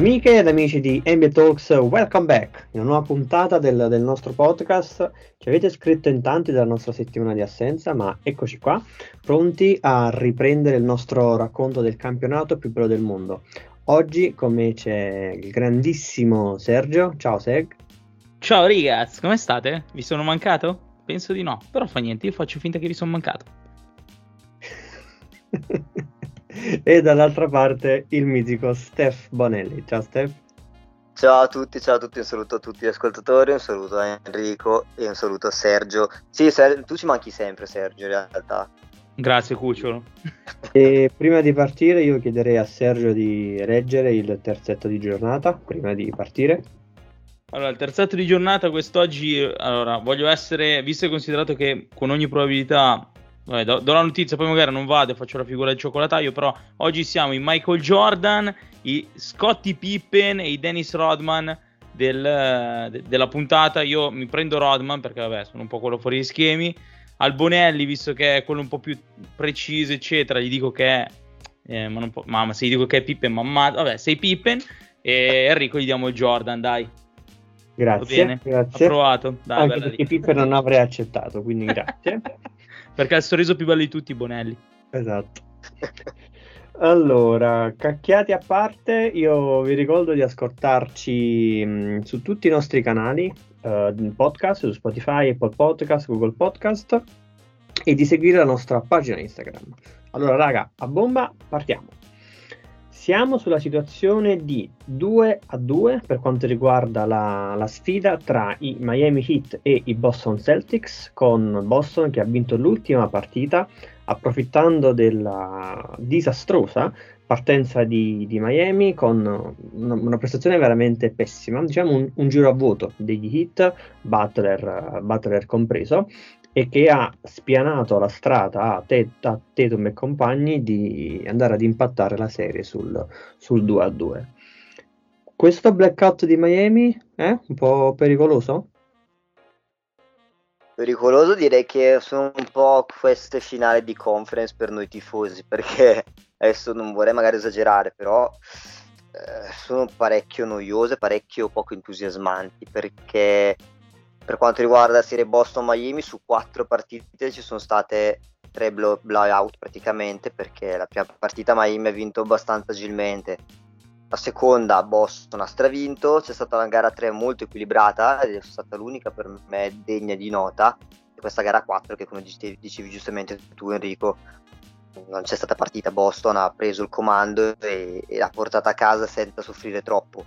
Amiche ed amici di NBA Talks, welcome back in una nuova puntata del, del, nostro podcast. Ci avete scritto in tanti della nostra settimana di assenza, ma eccoci qua, pronti a riprendere il nostro racconto del campionato più bello del mondo. Oggi con me c'è il grandissimo Sergio. Ciao Seg. Ciao ragazzi, come state? Vi sono mancato? Penso di no, però fa niente, io faccio finta che vi sono mancato. e dall'altra parte il mitico Steph Bonelli. Ciao Steph. Ciao a tutti, ciao a tutti, un saluto a tutti gli ascoltatori, un saluto a Enrico e un saluto a Sergio. Sì, Ser- tu ci manchi sempre Sergio in realtà. Grazie Cucciolo. E prima di partire io chiederei a Sergio di leggere il terzetto di giornata, prima di partire. Allora, il terzetto di giornata quest'oggi, allora, voglio essere, visto e considerato che con ogni probabilità Vabbè, do, do, la notizia, poi magari non vado e faccio la figura del cioccolataio, però oggi siamo i Michael Jordan, i Scottie Pippen e i Dennis Rodman del, de, della puntata. Io mi prendo Rodman perché vabbè, sono un po' quello fuori di schemi. Al Bonelli, visto che è quello un po' più preciso, eccetera, gli dico che è... Eh, ma, po- ma, se gli dico che è Pippen, mamma, vabbè, sei Pippen. E Enrico gli diamo il Jordan, dai. Grazie, grazie. Approvato. Dai, Anche perché lì. Pippen non avrei accettato, quindi grazie. Perché ha il sorriso più bello di tutti, Bonelli. Esatto. Allora, cacchiati a parte, io vi ricordo di ascoltarci mh, su tutti i nostri canali uh, podcast, su Spotify, Apple Podcast, Google Podcast e di seguire la nostra pagina Instagram. Allora, raga, a bomba, partiamo. Siamo sulla situazione di 2 a 2 per quanto riguarda la, la, sfida tra i Miami Heat e i Boston Celtics, con Boston che ha vinto l'ultima partita approfittando della disastrosa partenza di, di Miami con una, una, prestazione veramente pessima, diciamo un, un, giro a vuoto degli Heat, Butler, Butler compreso, e che ha spianato la strada a, Tet- a Tatum e compagni di andare ad impattare la serie sul, sul 2 a 2. Questo blackout di Miami è un po' pericoloso? Pericoloso direi che sono un po' queste finali di conference per noi tifosi, perché adesso non vorrei magari esagerare, però eh, sono parecchio noiose, parecchio poco entusiasmanti, perché per quanto riguarda la serie Boston-Miami, su quattro partite ci sono state tre blow- blowout praticamente, perché la prima partita Miami ha vinto abbastanza agilmente, la seconda Boston ha stravinto, c'è stata una gara 3 molto equilibrata ed è stata l'unica per me degna di nota, e questa gara 4 che come dicevi giustamente tu Enrico, non c'è stata partita, Boston ha preso il comando e, e l'ha portata a casa senza soffrire troppo,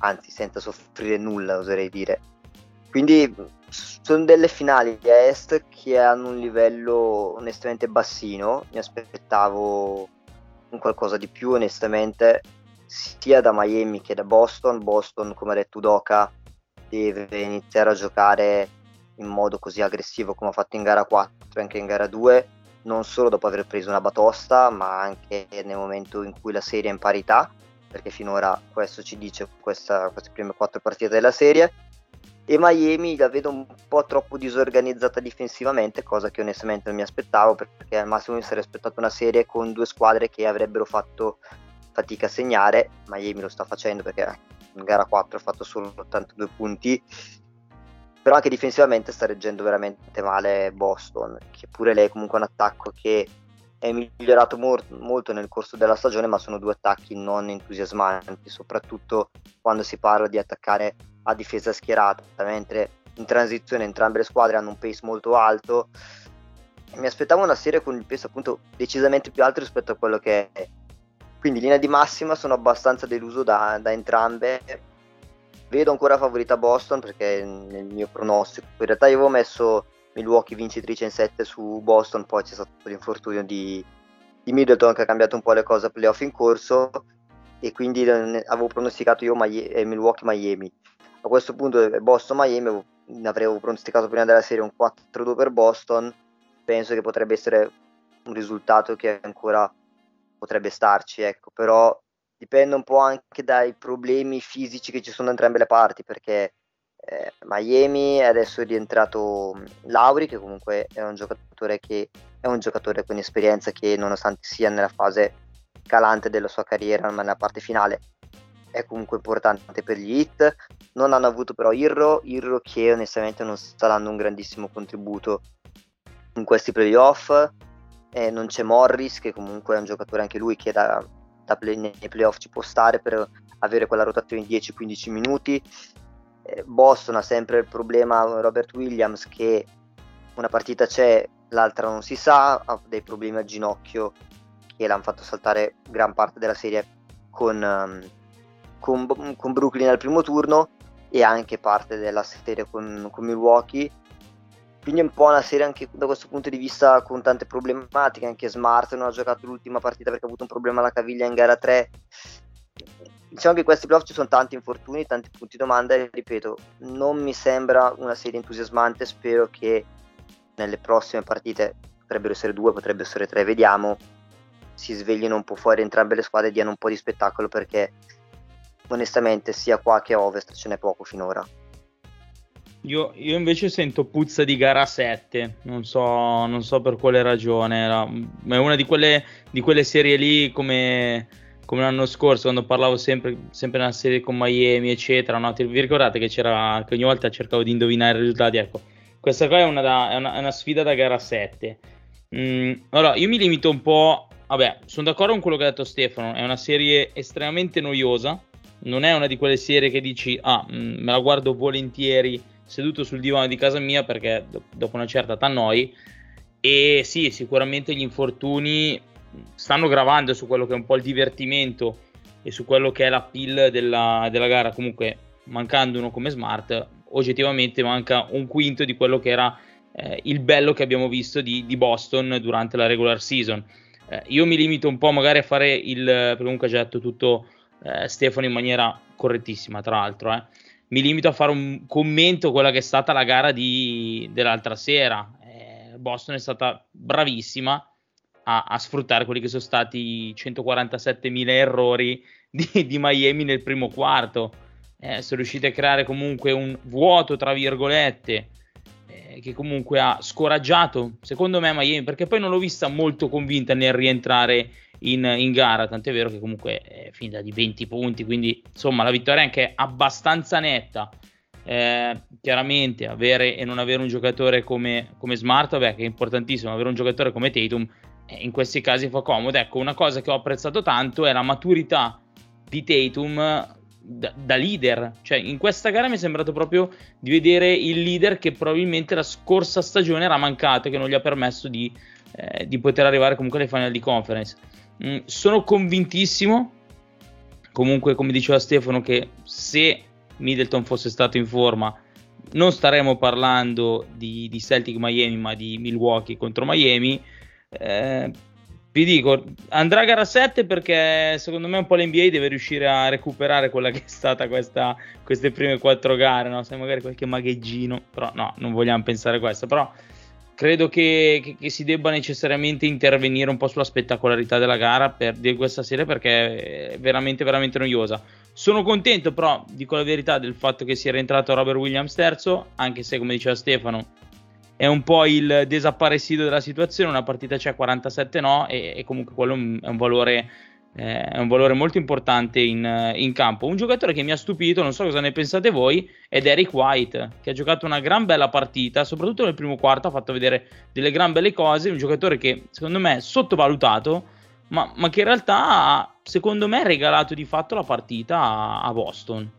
anzi senza soffrire nulla oserei dire quindi sono delle finali di est che hanno un livello onestamente bassino. Mi aspettavo un qualcosa di più, onestamente, sia da Miami che da Boston. Boston, come ha detto Udoka, deve iniziare a giocare in modo così aggressivo come ha fatto in gara 4 e anche in gara 2, non solo dopo aver preso una batosta, ma anche nel momento in cui la serie è in parità, perché finora questo ci dice questa, queste prime quattro partite della serie e Miami la vedo un po' troppo disorganizzata difensivamente, cosa che onestamente non mi aspettavo perché al massimo mi sarei aspettato una serie con due squadre che avrebbero fatto fatica a segnare, Miami lo sta facendo perché in gara 4 ha fatto solo 82 punti, però anche difensivamente sta reggendo veramente male Boston, che pure lei è comunque un attacco che è migliorato mor- molto nel corso della stagione, ma sono due attacchi non entusiasmanti, soprattutto quando si parla di attaccare a difesa schierata, mentre in transizione entrambe le squadre hanno un pace molto alto. Mi aspettavo una serie con il pace appunto decisamente più alto rispetto a quello che è. Quindi linea di massima sono abbastanza deluso da, da entrambe. Vedo ancora favorita Boston perché nel mio pronostico. In realtà io avevo messo Milwaukee vincitrice in 7 su Boston, poi c'è stato l'infortunio di, di Middleton che ha cambiato un po' le cose a playoff in corso e quindi avevo pronosticato io Milwaukee Miami a questo punto eh, Boston-Miami ne avrei pronosticato prima della serie un 4-2 per Boston. Penso che potrebbe essere un risultato che ancora potrebbe starci ecco. Però dipende un po' anche dai problemi fisici che ci sono da entrambe le parti perché eh, Miami adesso è rientrato mm, Lauri che comunque è un giocatore che è un giocatore con esperienza che nonostante sia nella fase calante della sua carriera ma nella parte finale è comunque importante per gli hit. Non hanno avuto però Irro, Irro che onestamente non sta dando un grandissimo contributo in questi playoff. Eh, non c'è Morris che comunque è un giocatore anche lui che da, da play, nei playoff ci può stare per avere quella rotazione di 10-15 minuti. Eh, Boston ha sempre il problema Robert Williams che una partita c'è, l'altra non si sa, ha dei problemi al ginocchio che l'hanno fatto saltare gran parte della serie con, um, con, con, Brooklyn al primo turno e anche parte della serie con, con, Milwaukee. Quindi è un po' una serie anche da questo punto di vista con tante problematiche. Anche Smart non ha giocato l'ultima partita perché ha avuto un problema alla caviglia in gara 3. Diciamo che in questi playoff ci sono tanti infortuni, tanti punti domanda e ripeto, non mi sembra una serie entusiasmante. Spero che nelle prossime partite potrebbero essere due, potrebbero essere tre, vediamo si sveglino un po' fuori entrambe le squadre e diano un po' di spettacolo perché onestamente sia qua che a Ovest ce n'è poco finora. Io, io, invece sento puzza di gara 7, non so, non so per quale ragione, era, è una di quelle, di quelle serie lì come, come, l'anno scorso quando parlavo sempre, sempre nella serie con Miami eccetera, no? vi ricordate che, c'era, che ogni volta cercavo di indovinare i risultati, ecco, questa qua è una, da, è una, è una sfida da gara 7. Mm, allora, io mi limito un po' Vabbè, sono d'accordo con quello che ha detto Stefano, è una serie estremamente noiosa, non è una di quelle serie che dici, ah, mm, me la guardo volentieri seduto sul divano di casa mia perché do- dopo una certa t'annoi. E sì, sicuramente gli infortuni stanno gravando su quello che è un po' il divertimento e su quello che è la pill della, della gara. Comunque, mancando uno come Smart, oggettivamente manca un quinto di quello che era eh, il bello che abbiamo visto di, di Boston durante la regular season eh, io mi limito un po' magari a fare il, comunque ha già detto tutto eh, Stefano in maniera correttissima, tra l'altro, eh. mi limito a fare un commento a quella che è stata la gara di, dell'altra sera. Eh, Boston è stata bravissima a, a, sfruttare quelli che sono stati 147.000 errori di, di Miami nel primo quarto. Eh, sono riusciti a creare comunque un vuoto, tra virgolette, che comunque ha scoraggiato, secondo me, Miami, perché poi non l'ho vista molto convinta nel rientrare in, in gara, tant'è vero che comunque è finita di 20 punti, quindi insomma la vittoria è anche abbastanza netta. Eh, chiaramente avere e non avere un giocatore come, come Smart, vabbè, che è importantissimo, avere un giocatore come Tatum eh, in questi casi fa comodo. Ecco, una cosa che ho apprezzato tanto è la maturità di Tatum da, da, leader. Cioè, in questa gara mi è sembrato proprio di vedere il leader che probabilmente la scorsa stagione era mancato che non gli ha permesso di, eh, di poter arrivare comunque alle final di conference. Mm, sono convintissimo, comunque, come diceva Stefano, che se Middleton fosse stato in forma, non staremmo parlando di, di Celtic Miami, ma di Milwaukee contro Miami. Eh, vi dico, andrà a gara 7 perché secondo me un po' l'NBA deve riuscire a recuperare quella che è stata questa, queste prime quattro gare, no? Se magari qualche magheggino, però no, non vogliamo pensare questo, però credo che, che, che, si debba necessariamente intervenire un po' sulla spettacolarità della gara per, di questa serie perché è veramente, veramente noiosa. Sono contento però, dico la verità, del fatto che sia rientrato Robert Williams terzo, anche se come diceva Stefano è un po' il desaparecido della situazione, una partita c'è 47 no e, e comunque quello è un valore, eh, è un valore molto importante in, in, campo. Un giocatore che mi ha stupito, non so cosa ne pensate voi, è Eric White, che ha giocato una gran bella partita, soprattutto nel primo quarto ha fatto vedere delle gran belle cose, un giocatore che secondo me è sottovalutato, ma, ma che in realtà ha, secondo me, regalato di fatto la partita a, a Boston.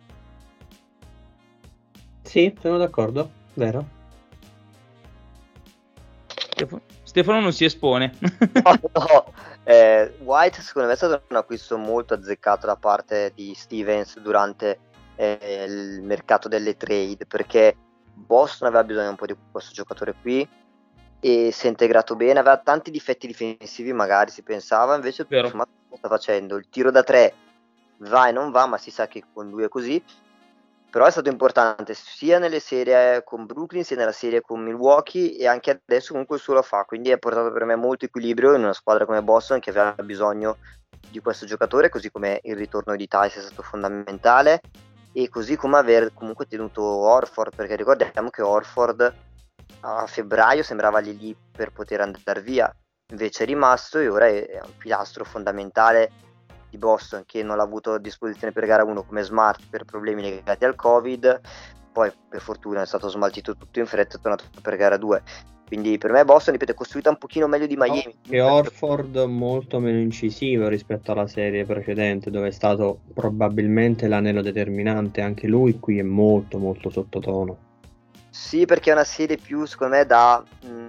Sì, sono d'accordo, vero. Stefano non si espone. no, no. Eh, White secondo me è stato un acquisto molto azzeccato da parte di Stevens durante eh, il mercato delle trade perché Boston aveva bisogno un po' di questo giocatore qui e si è integrato bene, aveva tanti difetti difensivi magari si pensava, invece Vero. sta facendo il tiro da tre va e non va, ma si sa che con lui è così però è stato importante sia nelle serie con Brooklyn sia nella serie con Milwaukee e anche adesso comunque il suo lo fa. Quindi ha portato per me molto equilibrio in una squadra come Boston che aveva bisogno di questo giocatore così come il ritorno di Tice è stato fondamentale e così come aver comunque tenuto Orford perché ricordiamo che Orford a febbraio sembrava lì lì per poter andare via invece è rimasto e ora è un pilastro fondamentale di Boston che non l'ha avuto a disposizione per gara 1 come Smart per problemi legati al Covid, poi per fortuna è stato smaltito tutto in fretta e è tornato per gara 2. Quindi per me Boston, ripeto, è costruita un pochino meglio di Miami. E Orford molto meno incisivo rispetto alla serie precedente, dove è stato probabilmente l'anello determinante. Anche lui qui è molto molto sottotono. Sì, perché è una serie più, secondo me, da... Mm,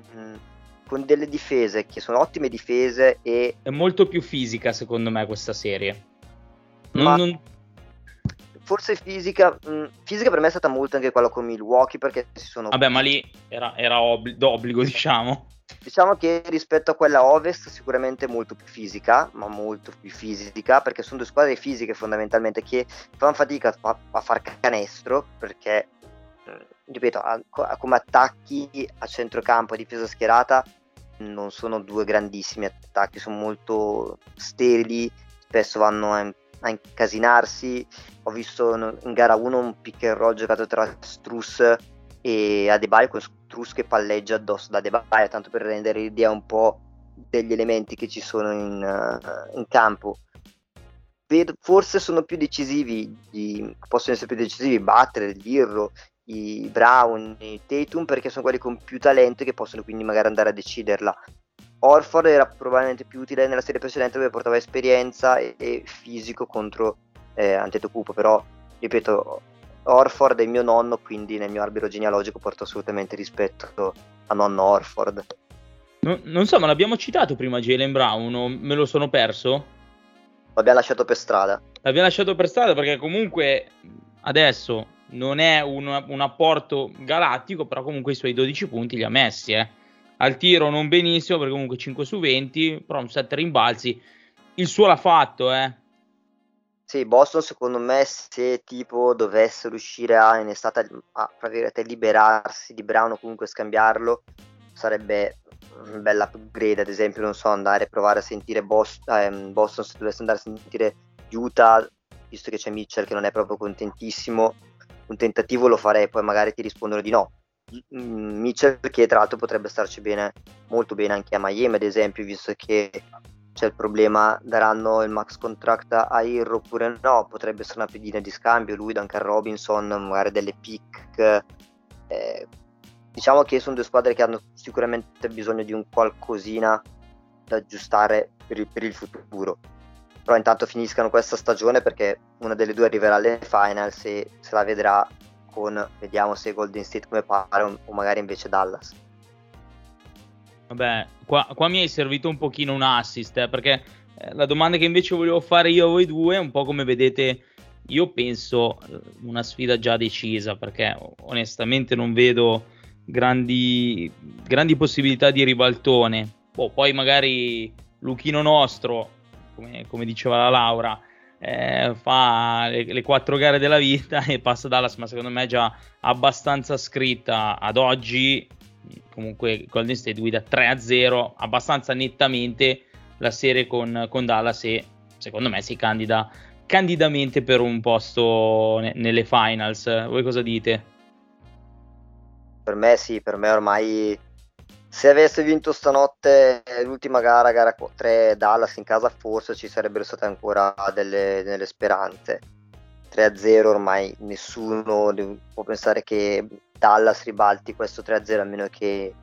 con delle difese che sono ottime difese e... È molto più fisica, secondo me, questa serie. Non, Ma... non forse fisica, mh, mm, fisica per me è stata molto anche quella con Milwaukee perché si sono... Vabbè, ma lì era, era obbligo, d'obbligo, diciamo. Diciamo che rispetto a quella ovest sicuramente molto più fisica, ma molto più fisica, perché sono due squadre fisiche fondamentalmente che fanno fatica a, a far canestro, perché, mm, ripeto, a, a, come attacchi a centrocampo e difesa schierata non sono due grandissimi attacchi, sono molto sterili, spesso vanno a a incasinarsi. Ho visto in gara 1 un pick and roll giocato tra Struss e Adebayo con Struss che palleggia addosso da Adebayo, tanto per rendere l'idea un po' degli elementi che ci sono in, uh, in campo. Vedo, forse sono più decisivi, di, possono essere più decisivi Butler, Dirro, i Brown, i Tatum perché sono quelli con più talento che possono quindi magari andare a deciderla. Orford era probabilmente più utile nella serie precedente dove portava esperienza e, e fisico contro eh, Antetokounmpo, però ripeto, Orford è mio nonno, quindi nel mio albero genealogico porto assolutamente rispetto a nonno Orford. No, non so, ma l'abbiamo citato prima Jalen Brown me lo sono perso? L'abbiamo lasciato per strada. L'abbiamo lasciato per strada perché comunque adesso non è un, un apporto galattico, però comunque i suoi 12 punti li ha messi, eh al tiro non benissimo perché comunque 5 su 20, però un 7 rimbalzi. Il suo l'ha fatto, eh. Sì, Boston secondo me se tipo dovesse riuscire a in estate a, a liberarsi di Brown o comunque scambiarlo sarebbe un bel upgrade, ad esempio non so andare a provare a sentire Boston, ehm, Boston se dovesse andare a sentire Utah, visto che c'è Mitchell che non è proprio contentissimo, un tentativo lo farei, poi magari ti rispondono di no, Mitchell che tra l'altro potrebbe starci bene molto bene anche a Miami ad esempio visto che c'è il problema daranno il max contract a Irro oppure no? Potrebbe essere una pedina di scambio lui Duncan Robinson magari delle pick eh, diciamo che sono due squadre che hanno sicuramente bisogno di un qualcosina da aggiustare per il, per il futuro però intanto finiscano questa stagione perché una delle due arriverà alle finals e se la vedrà con vediamo se Golden State come pare o magari invece Dallas. Vabbè, qua, qua mi hai servito un pochino un assist eh, perché eh, la domanda che invece volevo fare io a voi due è un po' come vedete, io penso eh, una sfida già decisa perché onestamente non vedo grandi, grandi possibilità di ribaltone. Oh, poi magari Luchino nostro, come, come diceva la Laura, eh, fa le, le, quattro gare della vita e passa Dallas, ma secondo me è già abbastanza scritta ad oggi. Comunque Golden State guida 3-0 abbastanza nettamente la serie con, con Dallas e secondo me si candida candidamente per un posto ne, nelle finals. Voi cosa dite? Per me sì, per me ormai se avesse vinto stanotte l'ultima gara, gara 3 Dallas in casa, forse ci sarebbero state ancora delle, delle speranze. 3-0 ormai nessuno può pensare che Dallas ribalti questo 3-0 a meno che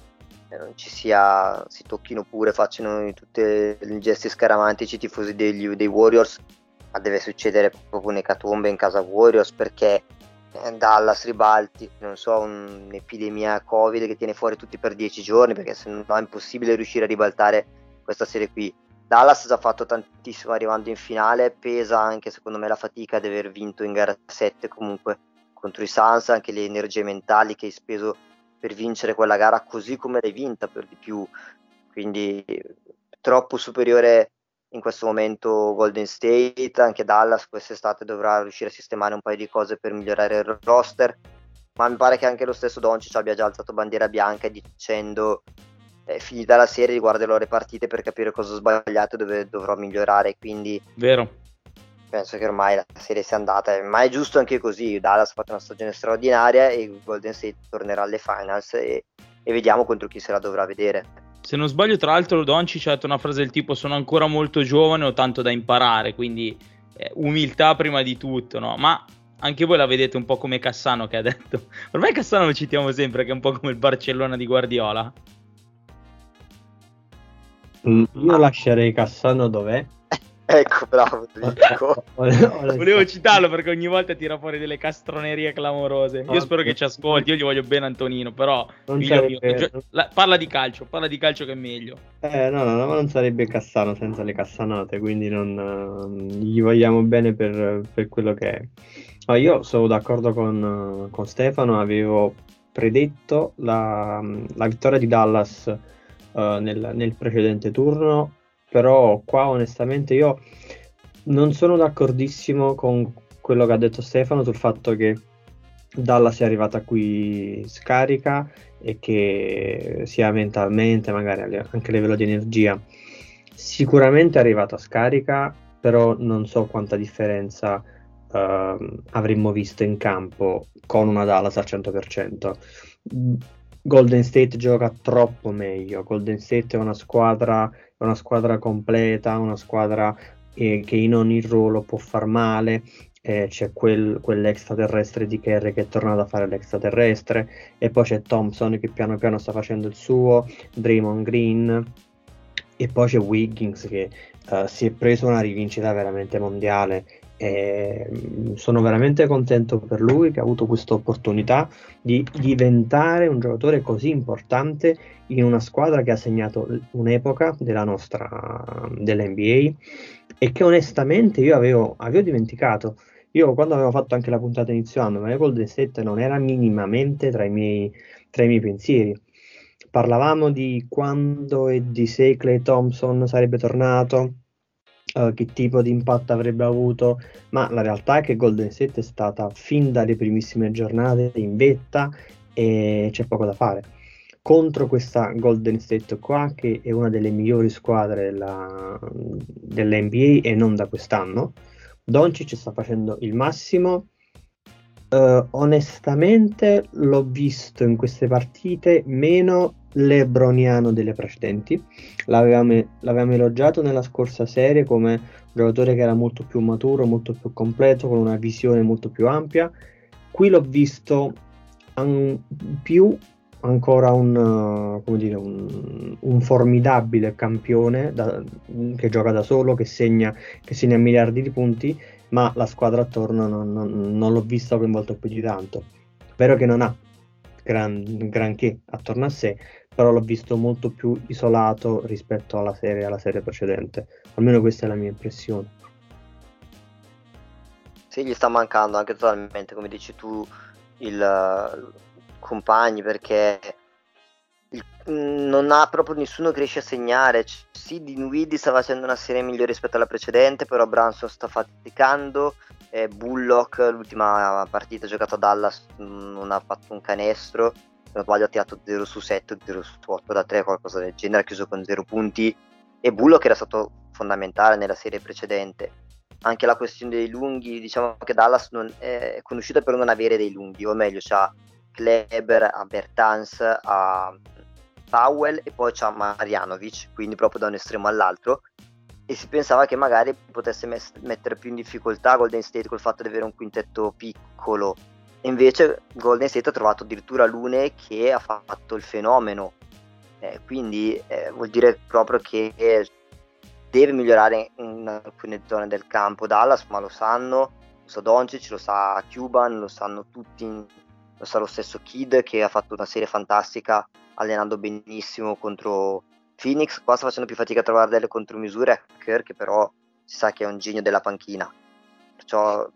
eh, non ci sia, si tocchino pure, facciano tutti i gesti scaramantici i tifosi degli, dei Warriors, ma deve succedere proprio un'ecatombe in casa Warriors perché eh, Dallas ribalti, non so, un'epidemia Covid che tiene fuori tutti per dieci giorni, perché se no è impossibile riuscire a ribaltare questa serie qui. Dallas ha fatto tantissimo arrivando in finale, pesa anche secondo me la fatica di aver vinto in gara 7 comunque contro i Suns, anche le energie mentali che hai speso per vincere quella gara così come l'hai vinta per di più, quindi troppo superiore in questo momento Golden State, anche Dallas quest'estate dovrà riuscire a sistemare un paio di cose per migliorare il roster, ma mi pare che anche lo stesso Doncic abbia già alzato bandiera bianca dicendo è finita la serie, riguarderò le partite per capire cosa ho sbagliato e dove dovrò migliorare, quindi Vero. penso che ormai la serie sia andata, ma è giusto anche così, Dallas ha fatto una stagione straordinaria e Golden State tornerà alle finals e, e vediamo contro chi se la dovrà vedere se non sbaglio, tra l'altro, Doncic ha detto una frase del tipo: Sono ancora molto giovane, ho tanto da imparare. Quindi, eh, umiltà prima di tutto, no? Ma anche voi la vedete un po' come Cassano che ha detto. Ormai Cassano lo citiamo sempre, che è un po' come il Barcellona di Guardiola. Mm, io lascerei Cassano dov'è? Ecco, bravo. Volevo citarlo perché ogni volta tira fuori delle castronerie clamorose. Io spero che ci ascolti. Io gli voglio bene, Antonino. Però mio, la, parla di calcio. Parla di calcio che è meglio. Eh, no, no, no, ma non sarebbe Cassano senza le cassanate. Quindi non, gli vogliamo bene per, per quello che è. Ah, io sono d'accordo con, con Stefano. Avevo predetto la, la vittoria di Dallas uh, nel, nel precedente turno però qua onestamente io non sono d'accordissimo con quello che ha detto Stefano sul fatto che Dallas è arrivata qui scarica e che sia mentalmente, magari anche a livello di energia, sicuramente è arrivata scarica, però non so quanta differenza uh, avremmo visto in campo con una Dallas al 100%. Golden State gioca troppo meglio. Golden State è una squadra, è una squadra completa, una squadra eh, che in ogni ruolo può far male. Eh, c'è quel, quell'extraterrestre di Kerry che è tornato a fare l'extraterrestre, e poi c'è Thompson che piano piano sta facendo il suo, Draymond Green, e poi c'è Wiggins che uh, si è preso una rivincita veramente mondiale e mm, sono veramente contento per lui che ha avuto questa opportunità di diventare un giocatore così importante in una squadra che ha segnato un'epoca della nostra dell'NBA e che onestamente io avevo, avevo dimenticato. Io quando avevo fatto anche la puntata inizio anno, ma Golden State non era minimamente tra i miei, tra i miei pensieri. Parlavamo di quando e di se Clay Thompson sarebbe tornato, uh, che tipo di impatto avrebbe avuto, ma la realtà è che Golden State è stata fin dalle primissime giornate in vetta e c'è poco da fare. Contro questa Golden State qua, che è una delle migliori squadre della, dell'NBA e non da quest'anno, Doncic sta facendo il massimo. Uh, onestamente l'ho visto in queste partite meno lebroniano delle precedenti. L'avevamo, l'avevamo elogiato nella scorsa serie come un giocatore che era molto più maturo, molto più completo, con una visione molto più ampia. Qui l'ho visto an- più ancora un, uh, dire, un, un formidabile campione da, che gioca da solo, che segna, che segna miliardi di punti, ma la squadra attorno non, non, non l'ho vista coinvolto più di tanto. Vero che non ha gran, granché attorno a sé, però l'ho visto molto più isolato rispetto alla serie, alla serie precedente. Almeno questa è la mia impressione. Sì, gli sta mancando anche totalmente, come dici tu, il uh, compagni perché il, non ha proprio nessuno che riesce a segnare. C- sì, Dinwiddie sta facendo una serie migliore rispetto alla precedente, però Branson sta faticando. Eh, Bullock, l'ultima partita giocata a Dallas, non ha fatto un canestro non sbaglio ha tirato 0 su 7 0 su 8 da 3 qualcosa del genere ha chiuso con 0 punti. E Bullock era stato fondamentale nella serie precedente. Anche la questione dei lunghi diciamo che Dallas è conosciuta per non avere dei lunghi o meglio c'ha Kleber, a Bertans, a Powell e poi c'ha Marianovic quindi proprio da un estremo all'altro. E si pensava che magari potesse mettere più in difficoltà Golden State col fatto di avere un quintetto piccolo invece Golden State ha trovato addirittura Lune che ha fatto il fenomeno. Eh, quindi eh, vuol dire proprio che deve migliorare in alcune zone del campo Dallas, ma lo sanno, lo sa Doncic, lo sa Cuban, lo sanno tutti, lo sa lo stesso Kid che ha fatto una serie fantastica allenando benissimo contro Phoenix. Qua sta facendo più fatica a trovare delle contromisure a Kerr che però si sa che è un genio della panchina. Perciò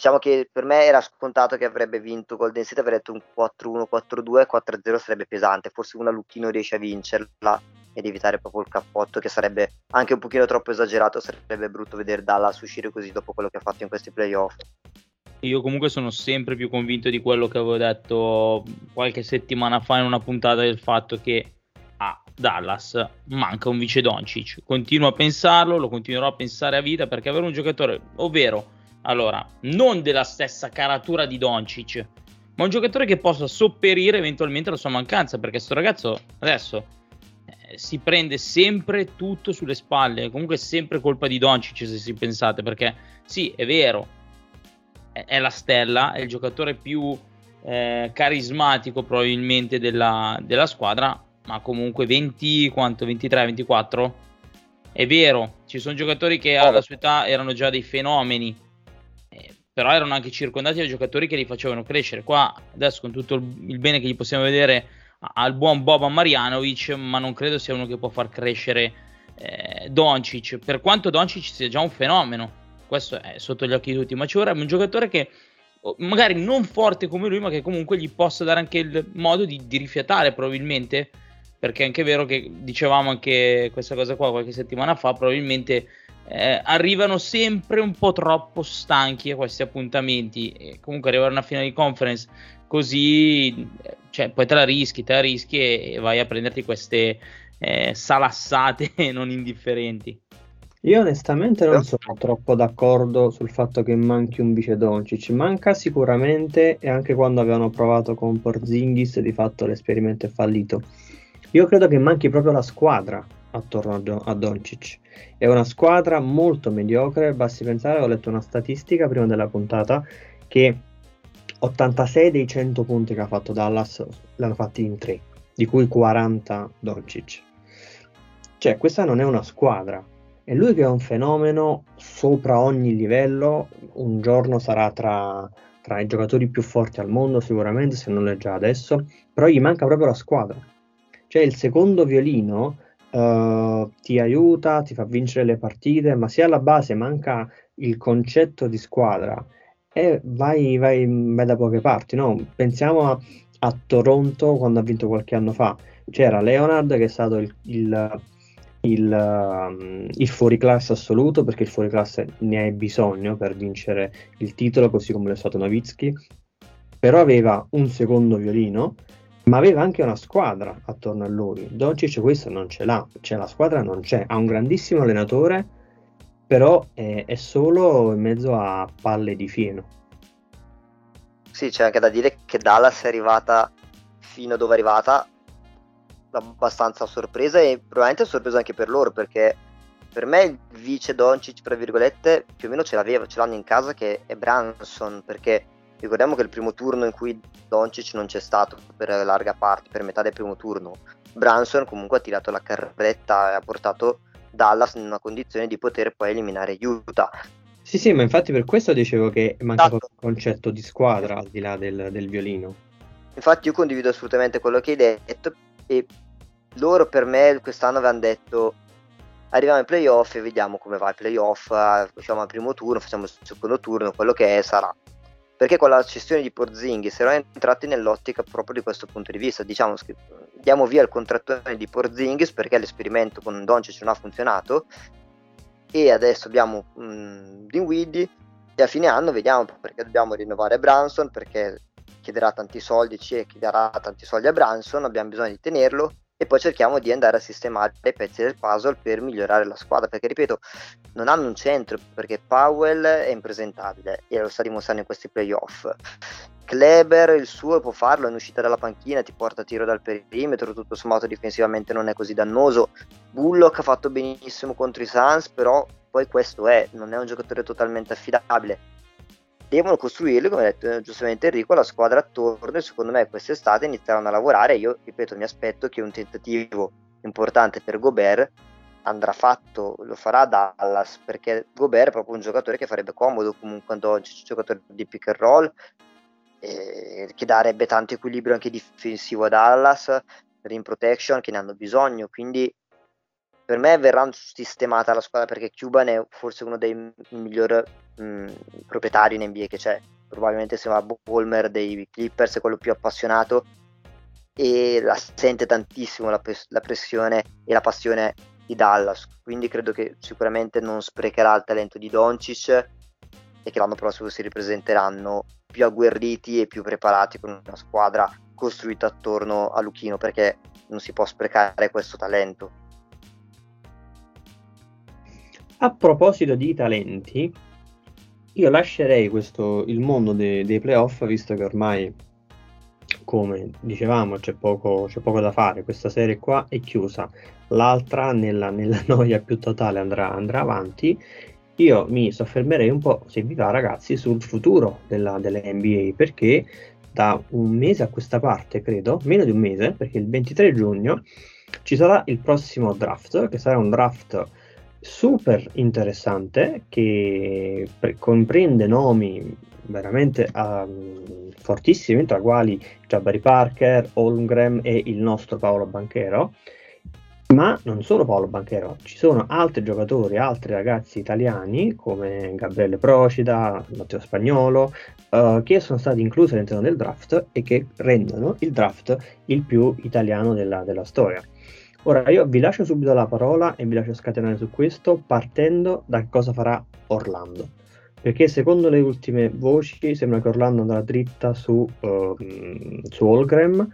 diciamo che per me era scontato che avrebbe vinto Golden State, avrei detto un 4-1, 4-2, 4-0 sarebbe pesante, forse una Lucchino riesce a vincerla ed evitare proprio il cappotto che sarebbe anche un pochino troppo esagerato, sarebbe brutto vedere Dallas uscire così dopo quello che ha fatto in questi playoff. Io comunque sono sempre più convinto di quello che avevo detto qualche settimana fa in una puntata del fatto che a Dallas manca un vice Doncic. Continuo a pensarlo, lo continuerò a pensare a vita perché avere un giocatore, ovvero allora, non della stessa caratura di Doncic, ma un giocatore che possa sopperire eventualmente la sua mancanza, perché sto ragazzo adesso eh, si prende sempre tutto sulle spalle. Comunque è sempre colpa di Doncic se si pensate, perché sì, è vero, è, è la stella, è il giocatore più eh, carismatico probabilmente della, della, squadra, ma comunque 20, quanto, 23, 24? È vero, ci sono giocatori che alla sua età erano già dei fenomeni, però erano anche circondati da giocatori che li facevano crescere. Qua adesso con tutto il, bene che gli possiamo vedere al buon Boban Marjanovic, ma non credo sia uno che può far crescere eh, Doncic, per quanto Doncic sia già un fenomeno, questo è sotto gli occhi di tutti, ma ci vorrebbe un giocatore che magari non forte come lui, ma che comunque gli possa dare anche il modo di, di rifiatare probabilmente, perché è anche vero che dicevamo anche questa cosa qua qualche settimana fa, probabilmente eh, arrivano sempre un po' troppo stanchi a questi appuntamenti e comunque arrivare a una finale di conference così cioè, poi te la rischi, te la rischi e, e vai a prenderti queste eh, salassate non indifferenti. Io onestamente non sono troppo d'accordo sul fatto che manchi un vice Doncic, manca sicuramente e anche quando avevano provato con Porzingis di fatto l'esperimento è fallito. Io credo che manchi proprio la squadra attorno a, a Doncic. È una squadra molto mediocre, basti pensare, ho letto una statistica prima della puntata che 86 dei 100 punti che ha fatto Dallas l'hanno fatti in 3, di cui 40 Doncic. Cioè, questa non è una squadra. È lui che è un fenomeno sopra ogni livello, un giorno sarà tra, tra i giocatori più forti al mondo sicuramente, se non è già adesso, però gli manca proprio la squadra. Cioè il secondo violino uh, ti aiuta, ti fa vincere le partite, ma se alla base manca il concetto di squadra e vai, vai, vai da poche parti, no? Pensiamo a, a, Toronto quando ha vinto qualche anno fa. C'era Leonard che è stato il, il, il, um, il fuoriclasse assoluto perché il fuoriclasse ne hai bisogno per vincere il titolo, così come lo è stato Novitsky. Però aveva un secondo violino, ma aveva anche una squadra attorno a lui. Doncic questo non ce l'ha, cioè la squadra non c'è. Ha un grandissimo allenatore però è, è solo in mezzo a palle di fieno. Sì, c'è anche da dire che Dallas è arrivata fino a dove è arrivata abbastanza sorpresa e probabilmente sorpresa anche per loro perché per me il vice Doncic tra virgolette più o meno ce l'aveva, ce l'hanno in casa che è Branson perché ricordiamo che il primo turno in cui Doncic non c'è stato per larga parte, per metà del primo turno Branson comunque ha tirato la carretta e ha portato Dallas in una condizione di poter poi eliminare Utah. Sì, sì, ma infatti per questo dicevo che manca esatto. il concetto di squadra al di là del, del violino. Infatti io condivido assolutamente quello che hai detto e loro per me quest'anno avevano detto arriviamo ai playoff e vediamo come va il playoff, facciamo il primo turno, facciamo il secondo turno, quello che è sarà perché con la cessione di Porzinghi erano entrati nell'ottica proprio di questo punto di vista diciamo che diamo via il contrattone di Porzingis perché l'esperimento con Doncic non ha funzionato e adesso abbiamo um, Dinwiddie e a fine anno vediamo perché dobbiamo rinnovare Branson perché chiederà tanti soldi ci chiederà tanti soldi a Branson abbiamo bisogno di tenerlo e poi cerchiamo di andare a sistemare i pezzi del puzzle per migliorare la squadra perché ripeto non hanno un centro perché Powell è impresentabile e lo sta dimostrando in questi playoff. Kleber il suo può farlo in uscita dalla panchina ti porta a tiro dal perimetro tutto sommato difensivamente non è così dannoso. Bullock ha fatto benissimo contro i Suns però poi questo è non è un giocatore totalmente affidabile devono costruirli, come ha detto eh, giustamente Enrico, la squadra attorno e secondo me quest'estate inizieranno a lavorare. Io, ripeto, mi aspetto che un tentativo importante per Gobert andrà fatto, lo farà Dallas, perché Gobert è proprio un giocatore che farebbe comodo comunque ad oggi, un giocatore di pick and roll, eh, che darebbe tanto equilibrio anche difensivo a Dallas, rim protection, che ne hanno bisogno, quindi per me verrà sistemata la squadra perché Cuban è forse uno dei migliori mh, proprietari in NBA che c'è. Probabilmente se va Bolmer dei Clippers è quello più appassionato e la sente tantissimo la, pres- la pressione e la passione di Dallas. Quindi credo che sicuramente non sprecherà il talento di Doncic e che l'anno prossimo si ripresenteranno più agguerriti e più preparati con una squadra costruita attorno a Luchino perché non si può sprecare questo talento. A proposito di talenti, io lascerei questo, il mondo dei, dei playoff, visto che ormai come dicevamo c'è poco, c'è poco da fare, questa serie qua è chiusa, l'altra nella, nella noia più totale andrà, andrà, avanti, io mi soffermerei un po', se vi va ragazzi, sul futuro della, NBA, perché da un mese a questa parte, credo, meno di un mese, perché il 23 giugno ci sarà il prossimo draft, che sarà un draft super interessante che pre- comprende nomi veramente um, fortissimi, tra quali Jabari Parker, Holmgren e il nostro Paolo Banchero. Ma non solo Paolo Banchero, ci sono altri giocatori, altri ragazzi italiani come Gabriele Procida, Matteo Spagnolo, uh, che sono stati inclusi all'interno del draft e che rendono il draft il più italiano della, della storia. Ora io vi lascio subito la parola e vi lascio scatenare su questo partendo da cosa farà Orlando. Perché secondo le ultime voci sembra che Orlando andrà dritta su, uh, su Holgram,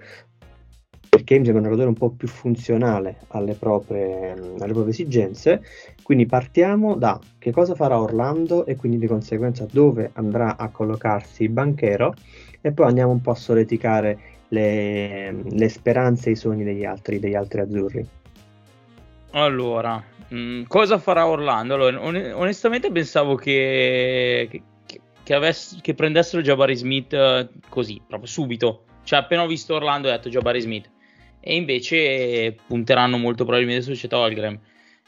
perché mi sembra un giocatore un po' più funzionale alle proprie, alle proprie, esigenze. Quindi partiamo da che cosa farà Orlando e quindi di conseguenza dove andrà a collocarsi il banchero e poi andiamo un po' a soleticare le, le speranze e i sogni degli altri, degli altri azzurri. Allora, mh, mm, cosa farà Orlando? Allora, on- onestamente pensavo che, che, che, avess- che prendessero Jabari Smith uh, così, proprio subito. Cioè, appena ho visto Orlando ho detto Jabari Smith. E invece punteranno molto probabilmente su Chet Holgram.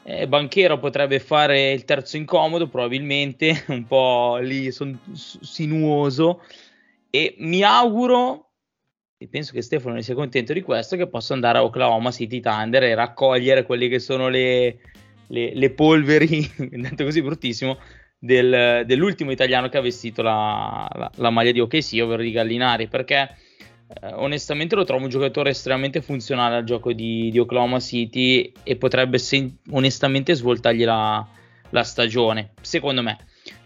Eh, Banchero potrebbe fare il terzo incomodo, probabilmente, un po' lì son- sinuoso. E mi auguro e penso che Stefano ne sia contento di questo, che possa andare a Oklahoma City Thunder e raccogliere quelle che sono le, le, le polveri, detto così bruttissimo, del, dell'ultimo italiano che ha vestito la, la, la maglia di OKC, ovvero di Gallinari, perché eh, onestamente lo trovo un giocatore estremamente funzionale al gioco di, di Oklahoma City e potrebbe sen- onestamente svoltargli la, la stagione, secondo me.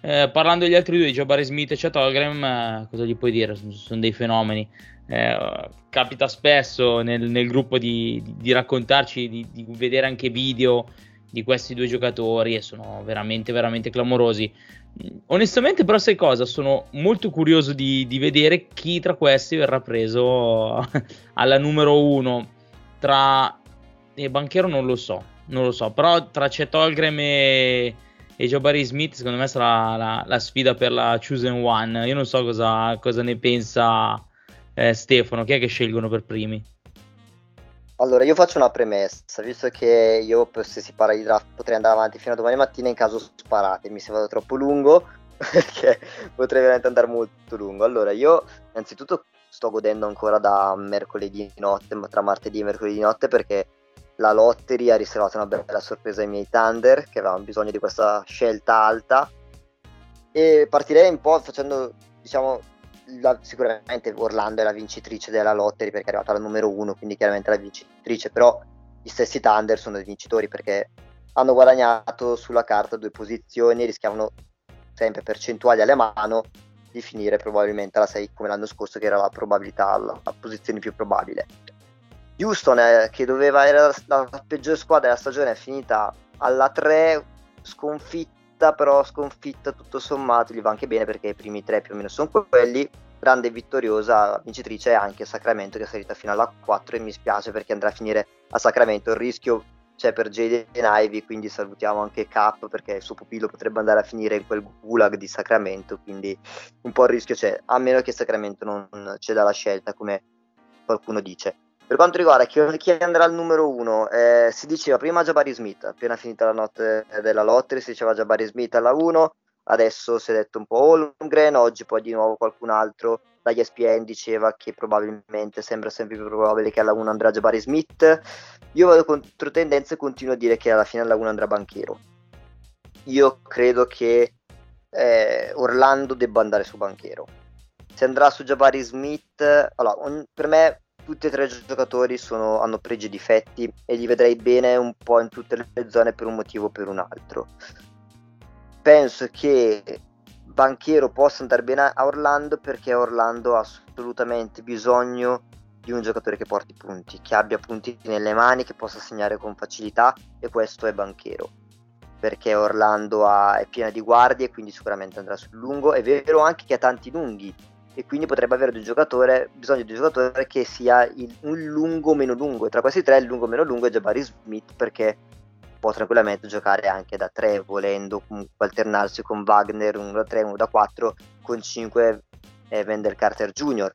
Eh, parlando degli altri due, Jabari Smith e Chet Holgram, eh, cosa gli puoi dire? Sono, sono dei fenomeni. Eh, capita spesso nel, nel gruppo di, di, raccontarci, di, di, vedere anche video di questi due giocatori e sono veramente, veramente clamorosi. Onestamente, però, sai cosa? Sono molto curioso di, vedere chi tra questi verrà preso alla numero uno. Tra e Banchero non lo so, non lo so, però tra Chet Holgram e, e Jabari Smith, secondo me sarà la, la, sfida per la Chosen One. Io non so cosa, cosa ne pensa eh, Stefano, chi è che scelgono per primi? Allora, io faccio una premessa, visto che io se si parla di draft potrei andare avanti fino a domani mattina, in caso sparate, mi sembra troppo lungo, perché potrei veramente andare molto lungo. Allora, io innanzitutto sto godendo ancora da mercoledì notte, tra martedì e mercoledì notte, perché la lottery ha riservato una bella sorpresa ai miei Thunder, che avevano bisogno di questa scelta alta. E partirei un po' facendo, diciamo, la, sicuramente Orlando è la vincitrice della lottery perché è arrivata alla numero uno, quindi chiaramente la vincitrice, però gli stessi Thunder sono i vincitori perché hanno guadagnato sulla carta due posizioni e rischiavano sempre percentuali alle mano di finire probabilmente alla 6 come l'anno scorso che era la probabilità, la, la posizione più probabile. Houston eh, che doveva era la, la peggiore squadra della stagione è finita alla 3 sconfitta sconfitta, però sconfitta tutto sommato gli va anche bene perché i primi tre più o meno sono quelli. Grande e vittoriosa vincitrice è anche Sacramento che è salita fino alla 4 e mi spiace perché andrà a finire a Sacramento. Il rischio c'è per Jaden Ivy, quindi salutiamo anche Cap perché il suo pupillo potrebbe andare a finire in quel gulag di Sacramento, quindi un po' il rischio c'è, a meno che Sacramento non c'è dalla scelta come qualcuno dice. Per quanto riguarda chi, chi andrà al numero uno, eh, si diceva prima Jabari Smith, appena finita la notte della lottery si diceva Jabari Smith alla 1, adesso si è detto un po' Holmgren, oggi poi di nuovo qualcun altro dagli ESPN diceva che probabilmente sembra sempre più probabile che alla 1 andrà Jabari Smith. Io vado contro tendenza e continuo a dire che alla fine alla 1 andrà Banchero. Io credo che eh, Orlando debba andare su Banchero. Se andrà su Jabari Smith, allora, un, per me tutti e tre i giocatori sono, hanno pregi e difetti e li vedrei bene un po' in tutte le zone per un motivo o per un altro. Penso che Banchiero possa andare bene a Orlando perché Orlando ha assolutamente bisogno di un giocatore che porti punti, che abbia punti nelle mani, che possa segnare con facilità e questo è Banchero perché Orlando ha, è piena di guardie quindi sicuramente andrà sul lungo. È vero anche che ha tanti lunghi, e quindi potrebbe avere bisogno di un giocatore che sia il, un lungo meno lungo e tra questi tre il lungo meno lungo è Jabari Smith perché può tranquillamente giocare anche da 3 volendo comunque alternarsi con Wagner uno da 3, uno da 4 con 5 eh, Wendell Carter Jr.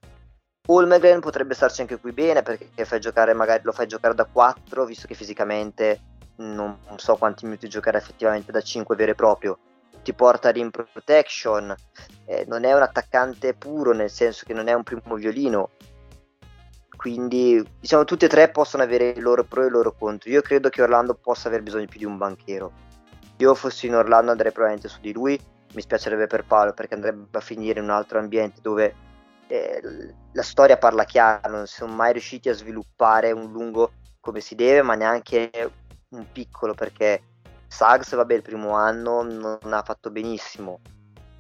Holmgren potrebbe starci anche qui bene perché fai giocare magari, lo fai giocare da 4 visto che fisicamente non, non so quanti minuti giocare effettivamente da 5 vero e proprio ti porta rim protection eh, non è un attaccante puro nel senso che non è un primo violino quindi diciamo tutti e tre possono avere i loro pro e i loro contro. Io credo che Orlando possa aver bisogno più di un banchero. Io fossi in Orlando andrei probabilmente su di lui, mi spiacerebbe per Paolo perché andrebbe a finire in un altro ambiente dove eh, la storia parla chiaro, non sono mai riusciti a sviluppare un lungo come si deve, ma neanche un piccolo perché Sags, vabbè, il primo anno non ha fatto benissimo,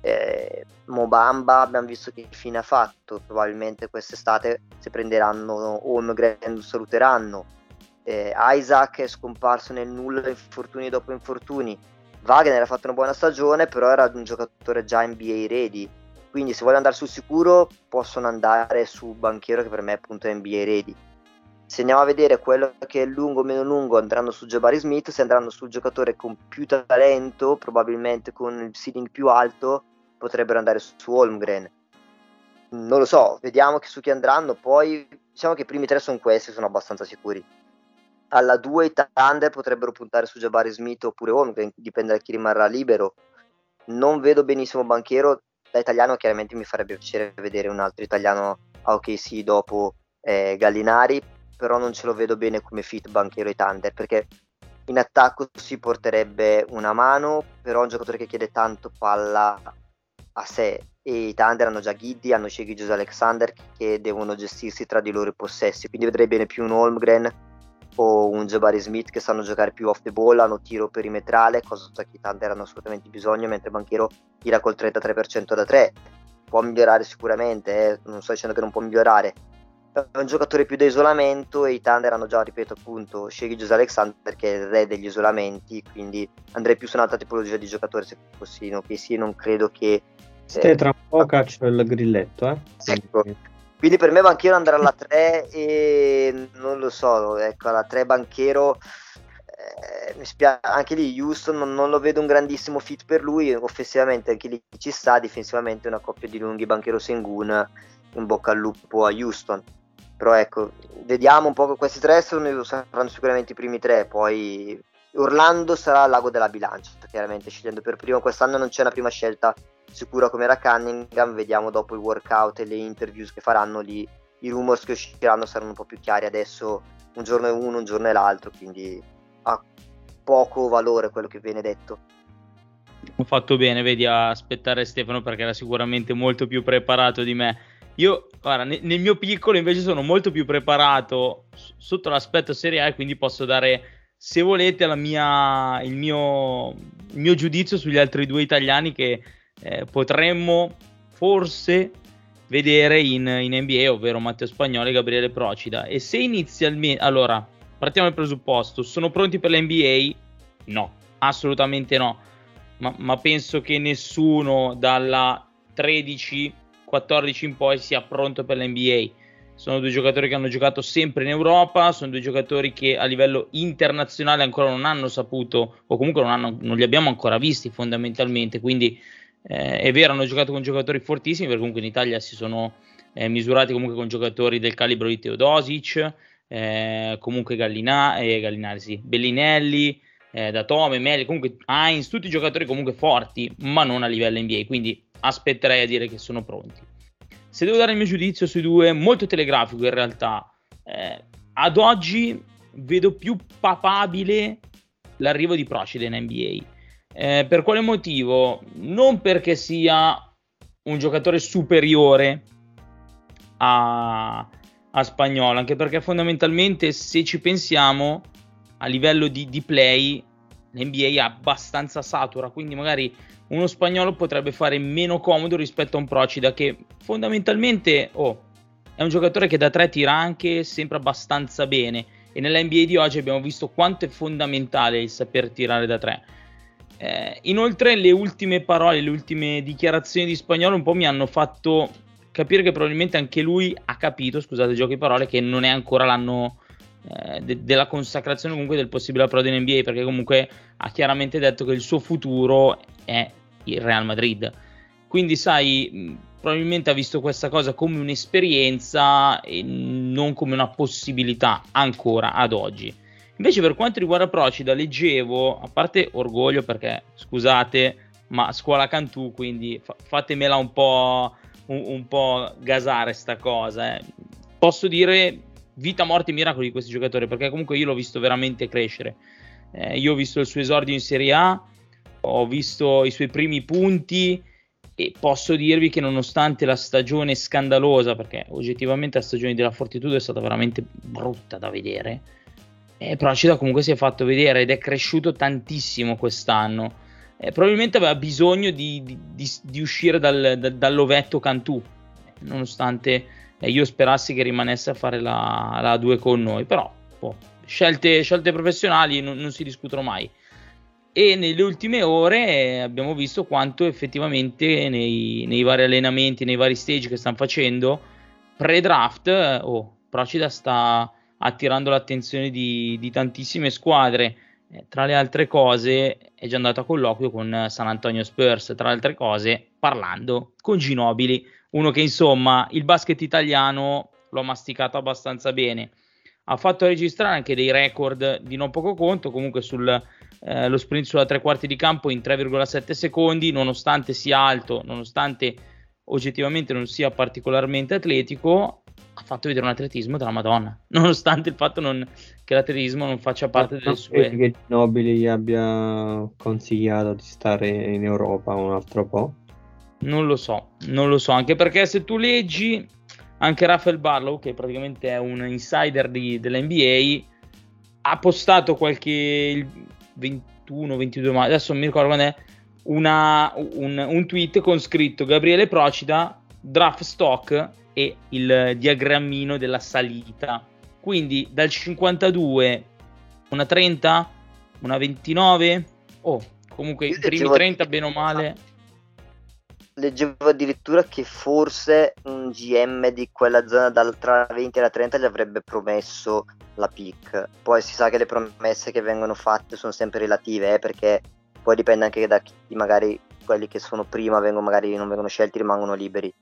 eh, Mobamba abbiamo visto che fine ha fatto, probabilmente quest'estate se prenderanno Holmgren lo saluteranno. Eh, Isaac è scomparso nel nulla, infortuni dopo infortuni. Wagner ha fatto una buona stagione, però era un giocatore già NBA ready. Quindi se voglio andare sul sicuro possono andare su Banchiero che per me è appunto NBA ready. Se andiamo a vedere quello che è lungo o meno lungo andranno su Jabari Smith, se andranno sul giocatore con più talento, probabilmente con il ceiling più alto, potrebbero andare su Holmgren. Non lo so, vediamo su chi andranno. Poi diciamo che i primi tre sono questi, sono abbastanza sicuri. Alla 2 i Thunder potrebbero puntare su Jabari Smith oppure Holmgren, dipende da chi rimarrà libero. Non vedo benissimo Banchero, da italiano chiaramente mi farebbe piacere vedere un altro italiano a OKC dopo eh, Gallinari, però non ce lo vedo bene come fit Banchero e Thunder, perché in attacco si porterebbe una mano, però è un giocatore che chiede tanto palla a sé e i Thunder hanno già Giddy, hanno Shea Gilgis Alexander che devono gestirsi tra di loro i possessi, quindi vedrei bene più un Holmgren o un Jabari Smith che sanno giocare più off the ball, hanno tiro perimetrale, cosa che i Thunder hanno assolutamente bisogno, mentre Banchero tira col 33% da 3. Può migliorare sicuramente, eh? non sto dicendo che non può migliorare. È un giocatore più da isolamento e i Thunder hanno già, ripeto appunto, Shea Gilgis Alexander che è il re degli isolamenti, quindi andrei più su un'altra tipologia di giocatore se fossi in OKC, non credo che Ste tra un po' caccio il grilletto, eh? Ecco. Quindi per me Banchero andrà alla 3 e non lo so, ecco, alla 3 Banchero eh, mi spiace, anche lì Houston non, non, lo vedo un grandissimo fit per lui, offensivamente anche lì ci sta, difensivamente una coppia di lunghi Banchero Sengun in bocca al lupo a Houston. Però ecco, vediamo un po' questi tre sono, saranno sicuramente i primi tre, poi Orlando sarà al lago della bilancia, chiaramente scegliendo per primo, quest'anno non c'è una prima scelta sicura come era Cunningham, vediamo dopo i workout e le interviews che faranno lì, i rumors che usciranno saranno un po' più chiari, adesso un giorno è uno, un giorno è l'altro, quindi ha poco valore quello che viene detto. Ho fatto bene, vedi, a aspettare Stefano perché era sicuramente molto più preparato di me. Io, guarda, nel mio piccolo invece sono molto più preparato sotto l'aspetto Serie A quindi posso dare, se volete, mia, il, mio, il mio giudizio sugli altri due italiani che eh, potremmo forse vedere in, in, NBA, ovvero Matteo Spagnolo e Gabriele Procida. E se inizialmente, allora, partiamo dal presupposto, sono pronti per l'NBA? No, assolutamente no. Ma, ma penso che nessuno dalla 13-14 in poi sia pronto per l'NBA. Sono due giocatori che hanno giocato sempre in Europa, sono due giocatori che a livello internazionale ancora non hanno saputo, o comunque non, hanno, non li abbiamo ancora visti fondamentalmente, quindi eh, è vero, hanno giocato con giocatori fortissimi, perché comunque in Italia si sono eh, misurati comunque con giocatori del calibro di Teodosic, eh, comunque Gallina, eh, Gallinari, sì, Bellinelli, eh, Datome, Meli, comunque Heinz, tutti giocatori comunque forti, ma non a livello NBA, quindi aspetterei a dire che sono pronti. Se devo dare il mio giudizio sui due, molto telegrafico in realtà, eh, ad oggi vedo più papabile l'arrivo di Procida in NBA eh, per quale motivo? Non perché sia un giocatore superiore a, a Spagnolo, anche perché fondamentalmente se ci pensiamo a livello di, di play l'NBA è abbastanza satura, quindi magari uno spagnolo potrebbe fare meno comodo rispetto a un Procida che fondamentalmente oh, è un giocatore che da tre tira anche sempre abbastanza bene e nella NBA di oggi abbiamo visto quanto è fondamentale il saper tirare da tre. Eh, inoltre le ultime parole, le ultime dichiarazioni di spagnolo un po' mi hanno fatto capire che probabilmente anche lui ha capito, scusate giochi parole, che non è ancora l'anno eh, de- della consacrazione comunque del possibile approdo in NBA, perché comunque ha chiaramente detto che il suo futuro è il Real Madrid. Quindi sai, probabilmente ha visto questa cosa come un'esperienza e non come una possibilità ancora ad oggi. Invece per quanto riguarda Procida, leggevo, a parte orgoglio perché, scusate, ma scuola Cantù, quindi fa- fatemela un po', un, un po' gasare sta cosa. Eh. Posso dire vita, morte e miracoli di questi giocatori, perché comunque io l'ho visto veramente crescere. Eh, io ho visto il suo esordio in Serie A, ho visto i suoi primi punti e posso dirvi che nonostante la stagione scandalosa, perché oggettivamente la stagione della Fortitudo è stata veramente brutta da vedere, eh, Procida comunque si è fatto vedere ed è cresciuto tantissimo quest'anno. Eh, probabilmente aveva bisogno di, di, di, di uscire dal, da, dall'ovetto Cantù, nonostante eh, io sperassi che rimanesse a fare la, la 2 con noi, però boh, scelte, scelte, professionali non, non si discutono mai e nelle ultime ore abbiamo visto quanto effettivamente nei, nei, vari allenamenti, nei vari stage che stanno facendo pre-draft, oh, Procida sta attirando l'attenzione di, di tantissime squadre. Eh, tra le altre cose, è già andato a colloquio con San Antonio Spurs. Tra le altre cose, parlando con Ginobili, uno che insomma il basket italiano lo ha masticato abbastanza bene. Ha fatto registrare anche dei record di non poco conto, comunque sul eh, lo sprint sulla tre quarti di campo in 3,7 secondi, nonostante sia alto, nonostante oggettivamente non sia particolarmente atletico, ha fatto vedere un atletismo della Madonna, nonostante il fatto non, che l'atletismo non faccia parte Ma delle sue... che Nobili gli abbia consigliato di stare in Europa un altro po'? Non lo so, non lo so, anche perché se tu leggi anche Rafael Barlow, che praticamente è un insider di, dell'NBA, ha postato qualche 21, 22 maggio, adesso non mi ricordo quando è, una, un, un, tweet con scritto Gabriele Procida, draft stock e il diagrammino della salita. Quindi dal 52 una 30, una 29, oh, comunque i primi 30 bene o male. Leggevo addirittura che forse un GM di quella zona dal tra la 20 e la 30 gli avrebbe promesso la pick. Poi si sa che le promesse che vengono fatte sono sempre relative, eh, perché poi dipende anche da chi magari quelli che sono prima vengono, magari non vengono scelti, rimangono liberi.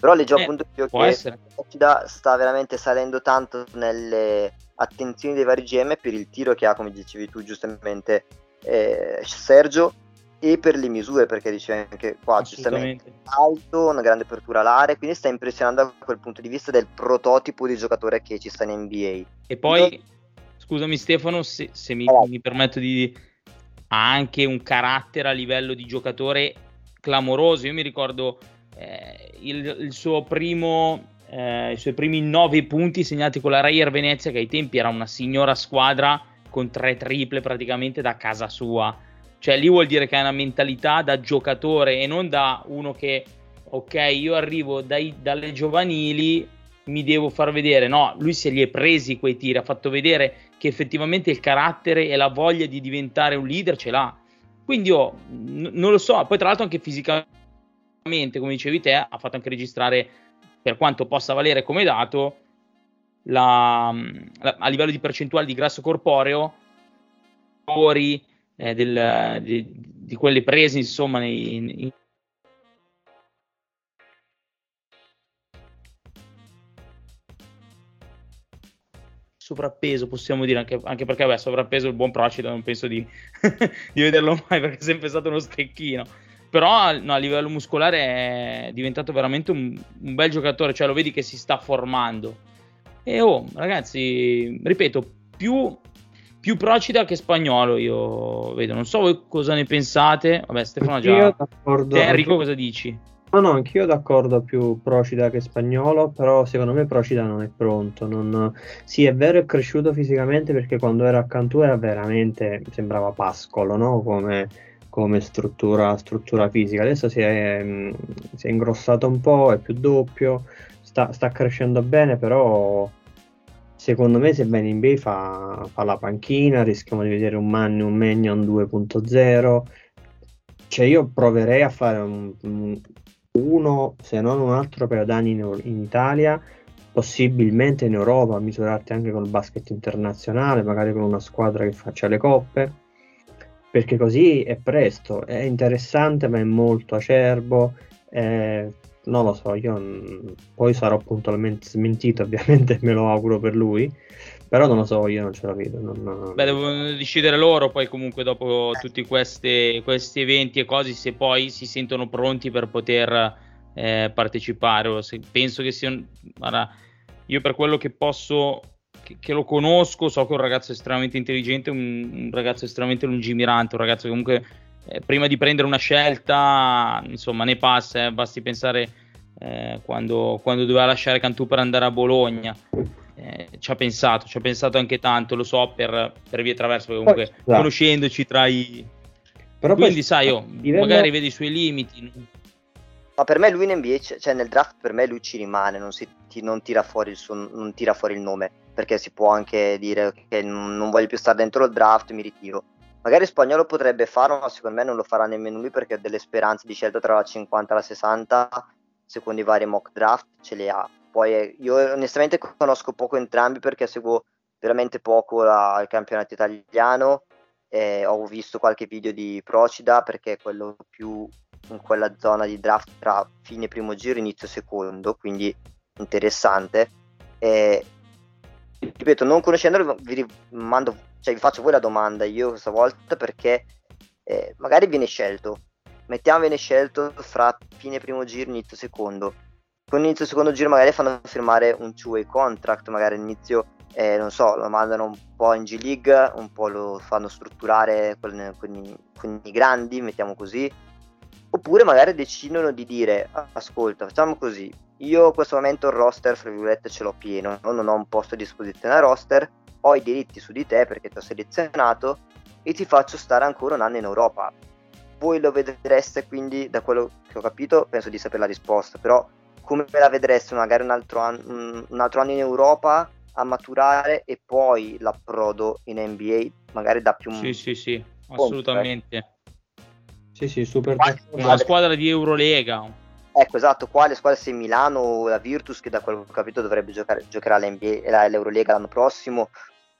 Però leggo eh, appunto io che Occhida sta veramente salendo tanto nelle attenzioni dei vari GM per il tiro che ha, come dicevi tu giustamente, eh, Sergio, e per le misure, perché dice anche qua giustamente alto, una grande apertura all'area, quindi sta impressionando da quel punto di vista del prototipo di giocatore che ci sta in NBA. E poi, Io... scusami Stefano, se, se mi, mi, permetto di... ha anche un carattere a livello di giocatore clamoroso, io mi ricordo eh, il, il, suo primo... Eh, i suoi primi nove punti segnati con la Rayer Venezia, che ai tempi era una signora squadra con tre triple praticamente da casa sua cioè lì vuol dire che hai una mentalità da giocatore e non da uno che, ok, io arrivo dai, dalle giovanili, mi devo far vedere. No, lui se li è presi quei tiri, ha fatto vedere che effettivamente il carattere e la voglia di diventare un leader ce l'ha. Quindi io n- non lo so, poi tra l'altro anche fisicamente, come dicevi te, ha fatto anche registrare, per quanto possa valere come dato, la, la, a livello di percentuale di grasso corporeo, eh, del, di, di, quelle prese insomma nei, nei sovrappeso possiamo dire anche, anche perché beh, sovrappeso il buon Procida non penso di, di, vederlo mai perché è sempre stato uno stecchino. Però no, a livello muscolare è diventato veramente un, un, bel giocatore cioè lo vedi che si sta formando. E oh ragazzi ripeto più più Procida che Spagnolo io vedo. Non so voi cosa ne pensate. Vabbè, Stefano già. Te, Enrico, cosa dici? No, no, anch'io d'accordo più Procida che Spagnolo, però secondo me Procida non è pronto. Non... Sì, è vero, è cresciuto fisicamente perché quando era accanto era veramente, sembrava pascolo, no? Come, come struttura, struttura, fisica. Adesso si è, mm, si è, ingrossato un po', è più doppio, sta, sta crescendo bene, però secondo me se viene in NBA fa, fa, la panchina, rischiamo di vedere un Manny, un Magnon 2.0. Cioè io proverei a fare un, un, uno, se non un altro paio d'anni in, in Italia, possibilmente in Europa, misurarti anche col basket internazionale, magari con una squadra che faccia le coppe, perché così è presto, è interessante ma è molto acerbo, è... non lo so, io poi sarò puntualmente smentito, ovviamente me lo auguro per lui, però non lo so, io non ce la vedo. Non... Beh, devono decidere loro poi comunque dopo tutti questi, questi eventi e cose se poi si sentono pronti per poter eh, partecipare. Se, penso che sia... Guarda, io per quello che posso, che, che, lo conosco, so che è un ragazzo estremamente intelligente, un, un ragazzo estremamente lungimirante, un ragazzo che comunque eh, prima di prendere una scelta, insomma, ne passa, eh, basti pensare eh, quando, quando doveva lasciare Cantù per andare a Bologna eh, ci ha pensato, ci ha pensato anche tanto, lo so per, per via attraverso, perché comunque poi, esatto. conoscendoci tra i... Però Quindi poi, sai, oh, livello... magari vedi i suoi limiti. Ma per me lui in NBA, cioè nel draft per me lui ci rimane, non, si, non, tira, fuori il suo, non tira fuori il nome, perché si può anche dire che non, non voglio più stare dentro il draft, mi ritiro. Magari spagnolo potrebbe farlo, ma secondo me non lo farà nemmeno lui perché ha delle speranze di scelta tra la 50 e la 60, secondo i vari mock draft, ce le ha. Poi eh, io onestamente conosco poco entrambi perché seguo veramente poco la, il campionato italiano. Eh, ho visto qualche video di Procida perché è quello più in quella zona di draft tra fine primo giro e inizio secondo, quindi interessante. Eh, ripeto, non conoscendolo vi mando, cioè vi faccio voi la domanda io questa volta perché eh, magari viene scelto. Mettiamo viene scelto fra fine primo giro inizio secondo. Con l'inizio del secondo giro magari fanno firmare un two-way contract, magari all'inizio, eh, non so, lo mandano un po' in G-League, un po' lo fanno strutturare con, con, i, con i grandi, mettiamo così, oppure magari decidono di dire, ascolta, facciamo così, io in questo momento il roster, fra virgolette, ce l'ho pieno, non ho un posto a disposizione al roster, ho i diritti su di te perché ti ho selezionato e ti faccio stare ancora un anno in Europa. Voi lo vedreste quindi, da quello che ho capito, penso di sapere la risposta, però come la vedresti magari un altro, an- un altro anno in Europa a maturare e poi l'approdo in NBA magari da più sì sì sì assolutamente. Sì sì super una squadra? Di Eurolega. Ecco esatto quale squadra? Se Milano o la Virtus che da quello che ho capito dovrebbe giocare giocherà l'NBA, l'Eurolega l'anno prossimo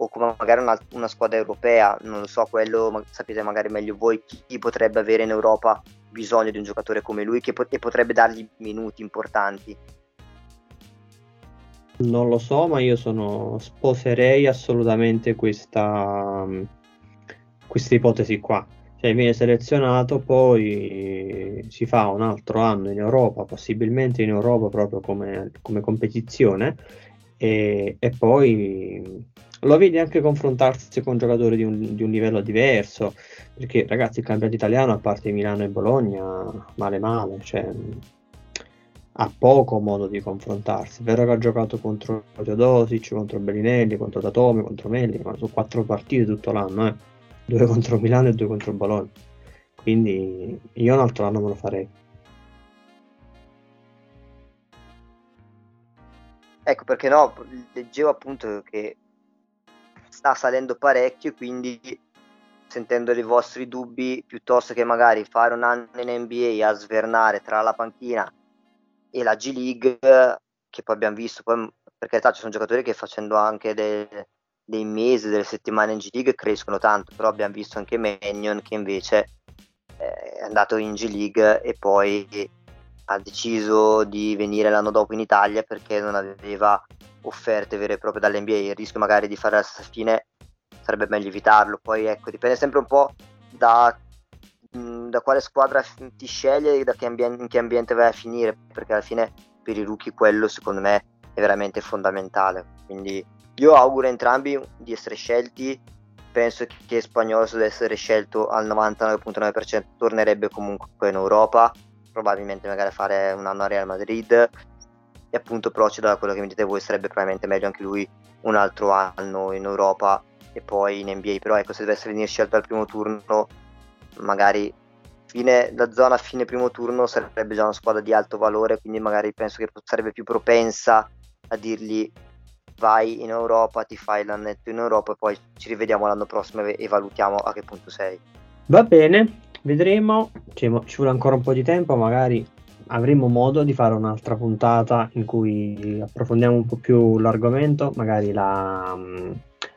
o come magari una, una, squadra europea non lo so quello ma, sapete magari meglio voi chi potrebbe avere in Europa bisogno di un giocatore come lui che pot- potrebbe dargli minuti importanti. Non lo so, ma io sono, sposerei assolutamente questa, questa ipotesi qua. Cioè viene selezionato, poi si fa un altro anno in Europa, possibilmente in Europa proprio come, come competizione, e, e, poi lo vedi anche confrontarsi con giocatori di un, di un livello diverso perché ragazzi il campionato italiano a parte Milano e Bologna male male cioè, ha poco modo di confrontarsi. Vero che ha giocato contro Teodosic contro Bellinelli contro Datome contro Melli ma su quattro partite tutto l'anno eh. due contro Milano e due contro Bologna. Quindi io un altro anno me lo farei. Ecco perché no leggevo appunto che sta salendo parecchio quindi sentendo i vostri dubbi, piuttosto che magari fare un anno in NBA a svernare tra la panchina e la G League, che poi abbiamo visto, poi, per ci sono giocatori che facendo anche dei, dei mesi, delle settimane in G League crescono tanto, però abbiamo visto anche Mannion che invece eh, è andato in G League e poi ha deciso di venire l'anno dopo in Italia perché non aveva offerte vere e proprie dall'NBA, il rischio magari di fare la stessa fine sarebbe meglio evitarlo. Poi ecco, dipende sempre un po' da, mh, da quale squadra ti sceglie e da che ambien- in che ambiente vai a finire, perché alla fine per i rookie quello secondo me è veramente fondamentale. Quindi io auguro a entrambi di essere scelti. Penso che Spagnolo se deve essere scelto al 99.9% tornerebbe comunque in Europa, probabilmente magari fare un anno a Real Madrid e appunto Procida da quello che mi dite voi sarebbe probabilmente meglio anche lui un altro anno in Europa e poi in NBA, però ecco se dovesse venire scelto al primo turno magari fine, la zona fine primo turno sarebbe già una squadra di alto valore, quindi magari penso che sarebbe più propensa a dirgli vai in Europa, ti fai l'annetto in Europa e poi ci rivediamo l'anno prossimo e valutiamo a che punto sei. Va bene, vedremo, ci vuole ancora un po' di tempo, magari avremo modo di fare un'altra puntata in cui approfondiamo un po' più l'argomento, magari la, mm,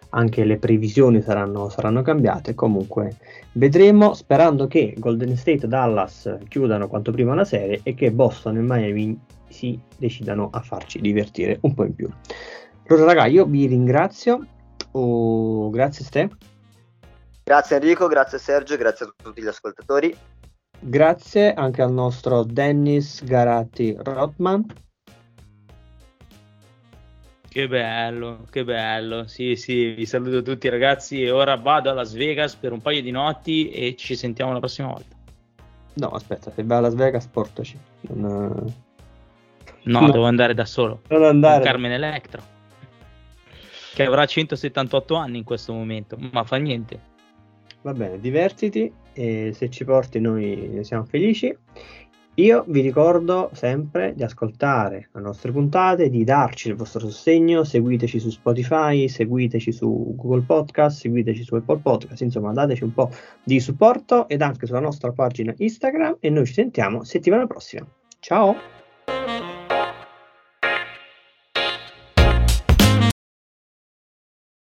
anche le previsioni saranno, saranno cambiate. Comunque vedremo, sperando che Golden State e Dallas chiudano quanto prima la serie e che Boston e Miami si decidano a farci divertire un po' in più. Allora, raga, io vi ringrazio. Oh, grazie Ste. Grazie Enrico, grazie Sergio, grazie a tutti gli ascoltatori. Grazie anche al nostro Dennis Garatti Rotman. Che bello, che bello. Sì, sì, vi saluto tutti ragazzi e ora vado a Las Vegas per un paio di notti e ci sentiamo la prossima volta. No, aspetta, se vai a Las Vegas portaci. Non... No, no, devo andare da solo. Non andare. Con Carmen Electro. Che avrà 178 anni in questo momento, ma fa niente. Va bene, divertiti e se ci porti noi ne siamo felici. Io vi ricordo sempre di ascoltare le nostre puntate, di darci il vostro sostegno, seguiteci su Spotify, seguiteci su Google Podcast, seguiteci su Apple Podcast, insomma dateci un po' di supporto ed anche sulla nostra pagina Instagram e noi ci sentiamo settimana prossima. Ciao!